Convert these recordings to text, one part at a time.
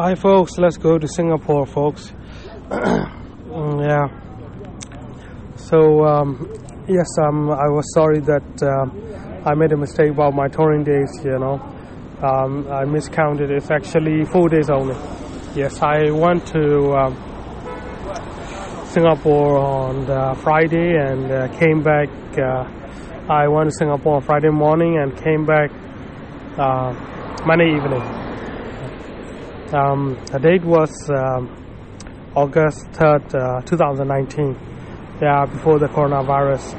Hi, folks. Let's go to Singapore, folks. Mm, yeah. So, um, yes, um, I was sorry that um, I made a mistake about my touring days. You know, um, I miscounted. It's actually four days only. Yes, I went to um, Singapore on uh, Friday and uh, came back. Uh, I went to Singapore on Friday morning and came back uh, Monday evening. Um, the date was um, August 3rd, uh, 2019. Yeah, before the coronavirus.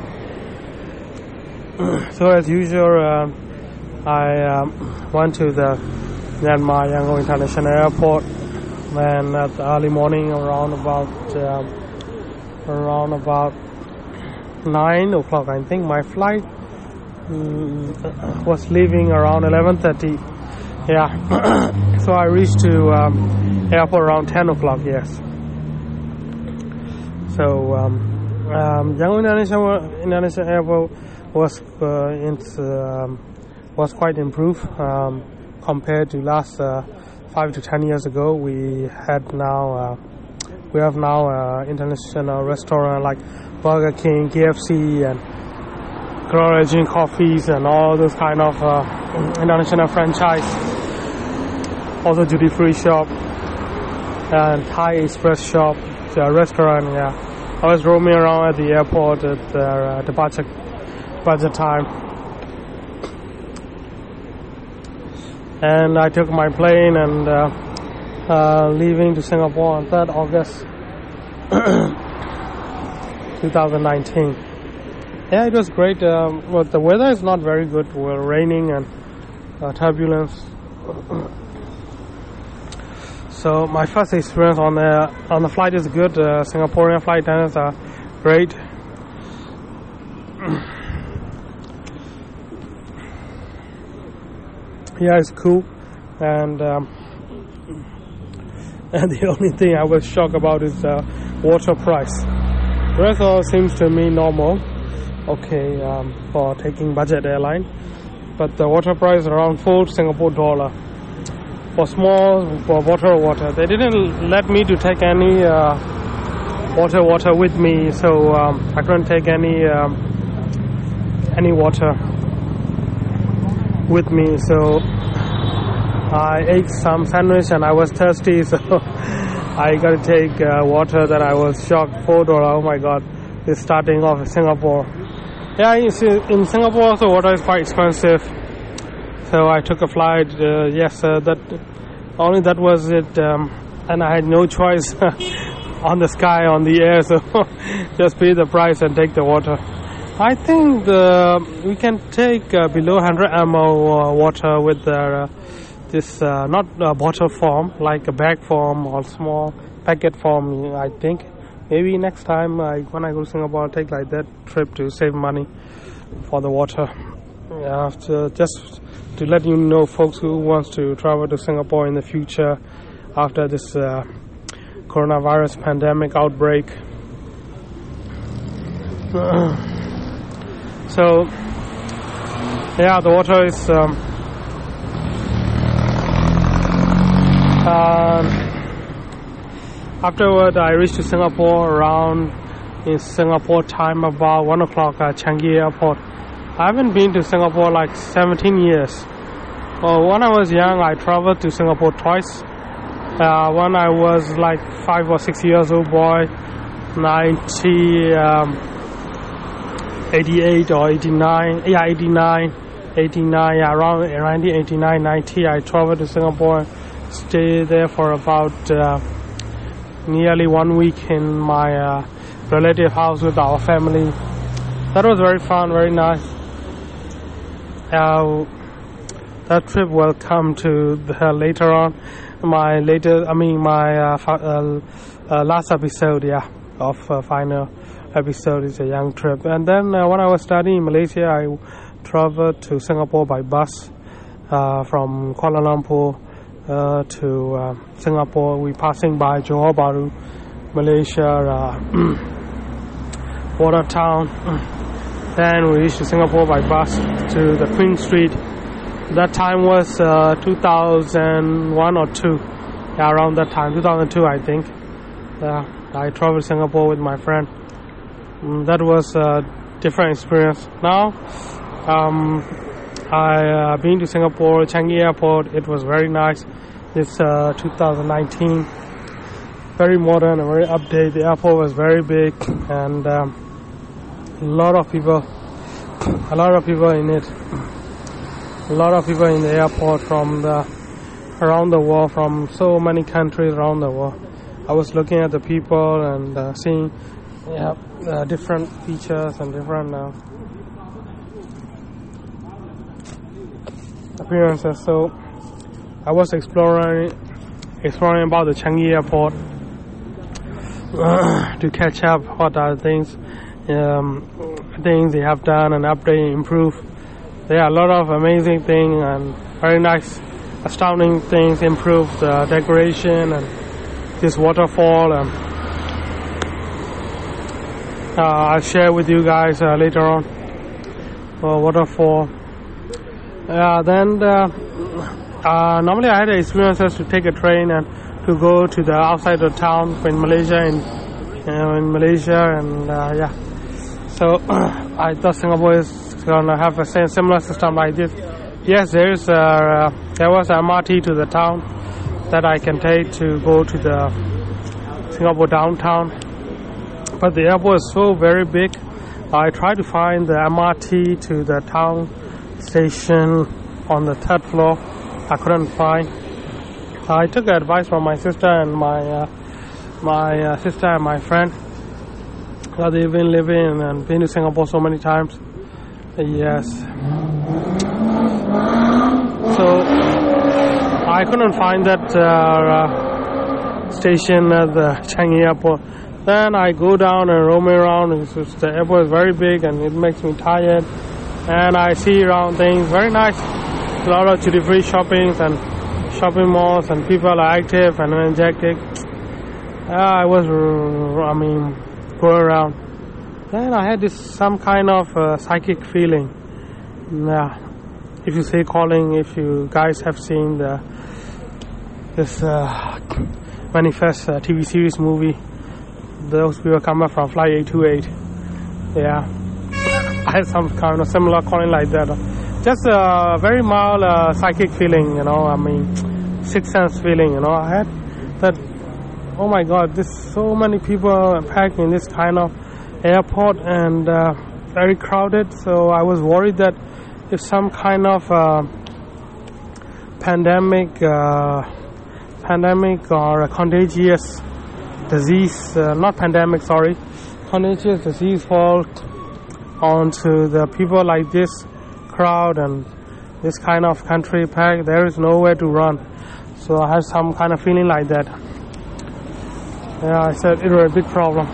so as usual, uh, I um, went to the Myanmar Yangon International Airport. Then at the early morning, around about um, around about nine o'clock, I think my flight mm, was leaving around 11:30. Yeah, so I reached to um, airport around 10 o'clock. Yes. So um, um, Yangon International, Airport was uh, in, um, was quite improved um, compared to last uh, five to ten years ago. We had now uh, we have now uh, international restaurant like Burger King, KFC, and Origin Coffees, and all those kind of uh, international franchise. Also duty free shop and Thai Express shop, the restaurant. Yeah. I was roaming around at the airport at the uh, departure time. And I took my plane and uh, uh, leaving to Singapore on 3rd August 2019. Yeah, it was great. Um, but the weather is not very good. We're raining and uh, turbulence. So my first experience on the on the flight is good. Uh, Singaporean flight attendants are great. yeah, it's cool, and um, and the only thing I was shocked about is the water price. The rest all seems to me normal. Okay, um, for taking budget airline, but the water price around four Singapore dollar for small for water water. They didn't let me to take any uh, water water with me, so um, I couldn't take any um, any water with me. So I ate some sandwich and I was thirsty, so I got to take uh, water. That I was shocked. Four dollar. Oh my God! It's starting off in Singapore. Yeah, in Singapore also water is quite expensive so I took a flight. Uh, yes, uh, that only that was it, um, and I had no choice on the sky, on the air. So just pay the price and take the water. I think the, we can take uh, below 100 ml water with the, this uh, not bottle form, like a bag form or small packet form. I think maybe next time I, when I go to Singapore, I'll take like that trip to save money for the water. To just to let you know, folks who wants to travel to Singapore in the future after this uh, coronavirus pandemic outbreak. so, yeah, the water is. Um, uh, afterward, I reached to Singapore around in Singapore time about one o'clock at Changi Airport. I haven't been to Singapore like 17 years. Well, when I was young, I traveled to Singapore twice. Uh, when I was like five or six years old boy, 90, um, or 89, yeah, 89, 89, yeah, around 1989, 90, I traveled to Singapore, stayed there for about uh, nearly one week in my uh, relative house with our family. That was very fun, very nice. Uh, that trip will come to the, later on. My later, I mean, my uh, uh, uh, last episode, yeah, of uh, final episode is a young trip. And then uh, when I was studying in Malaysia, I traveled to Singapore by bus uh, from Kuala Lumpur to Singapore. We passing by Johor Bahru, Malaysia, Water Town. Then we reached Singapore by bus to the Queen Street that time was uh, 2001 or 2 yeah, around that time, 2002, I think. Yeah, I traveled Singapore with my friend. Mm, that was a different experience. Now, um, I uh, been to Singapore Changi Airport. It was very nice. It's uh, 2019, very modern and very updated. The airport was very big and um, a lot of people, a lot of people in it. A lot of people in the airport from the around the world, from so many countries around the world. I was looking at the people and uh, seeing yeah, uh, different features and different uh, appearances. So I was exploring exploring about the Changi Airport to catch up what are the things um, things they have done and update improve. There are a lot of amazing things and very nice, astounding things. Improved the decoration and this waterfall. And, uh, I'll share with you guys uh, later on. Uh, waterfall. Then uh, normally I had experiences to take a train and to go to the outside of town in Malaysia in uh, in Malaysia and uh, yeah. So I thought Singapore is gonna have a same, similar system like this. Yes, there is uh, there was a MRT to the town that I can take to go to the Singapore downtown. But the airport is so very big. I tried to find the MRT to the town station on the third floor. I couldn't find. I took advice from my sister and my uh, my uh, sister and my friend. Uh, they've been living and been to Singapore so many times. Yes. So I couldn't find that uh, uh, station at the Changi airport. Then I go down and roam around. It's the airport is very big and it makes me tired. And I see around things very nice. A lot of duty free shoppings and shopping malls and people are active and energetic. Uh, I was, I mean, going around. Then I had this some kind of uh, psychic feeling. Yeah, if you say calling, if you guys have seen the this uh, manifest uh, TV series movie, those people come up from Flight 828. Yeah, I had some kind of similar calling like that. Just a very mild uh, psychic feeling, you know. I mean, sixth sense feeling, you know. I had that. Oh my God, there's so many people packed in this kind of airport and uh, very crowded. So I was worried that if some kind of uh, pandemic, uh, pandemic or a contagious disease, uh, not pandemic, sorry, contagious disease fall onto the people like this crowd and this kind of country pack, there is nowhere to run. So I had some kind of feeling like that. Yeah, I said it was a big problem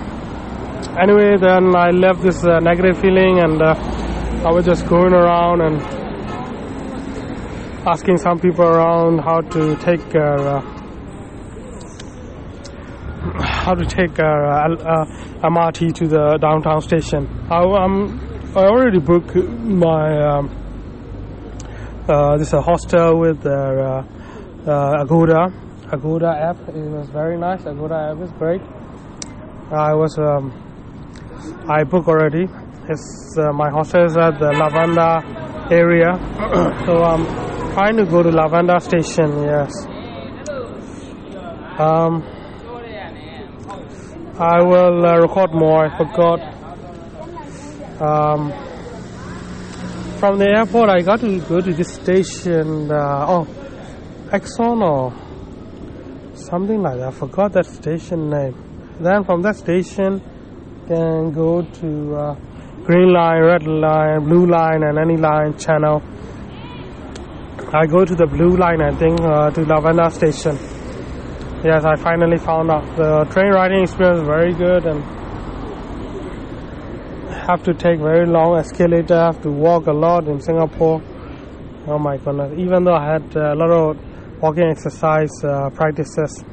anyway, then I left this uh, negative feeling and uh, I was just going around and asking some people around how to take uh, how to take uh, MRT to the downtown station. I, um, I already booked my um, uh, this a hostel with uh, Agoda Agoda app. It was very nice. Agoda app is great. I was um, I book already. It's uh, my hostel is at the Lavender area, so I'm trying to go to Lavender station. Yes. Um, I will uh, record more. I forgot. Um, from the airport, I got to go to this station. Uh, oh, Exxon or something like that. I forgot that station name. Then from that station can go to uh, green line, red line, blue line, and any line channel. I go to the blue line, I think, uh, to Lavender station. Yes, I finally found out the train riding experience is very good and have to take very long escalator, have to walk a lot in Singapore. Oh my goodness! Even though I had a lot of walking exercise uh, practices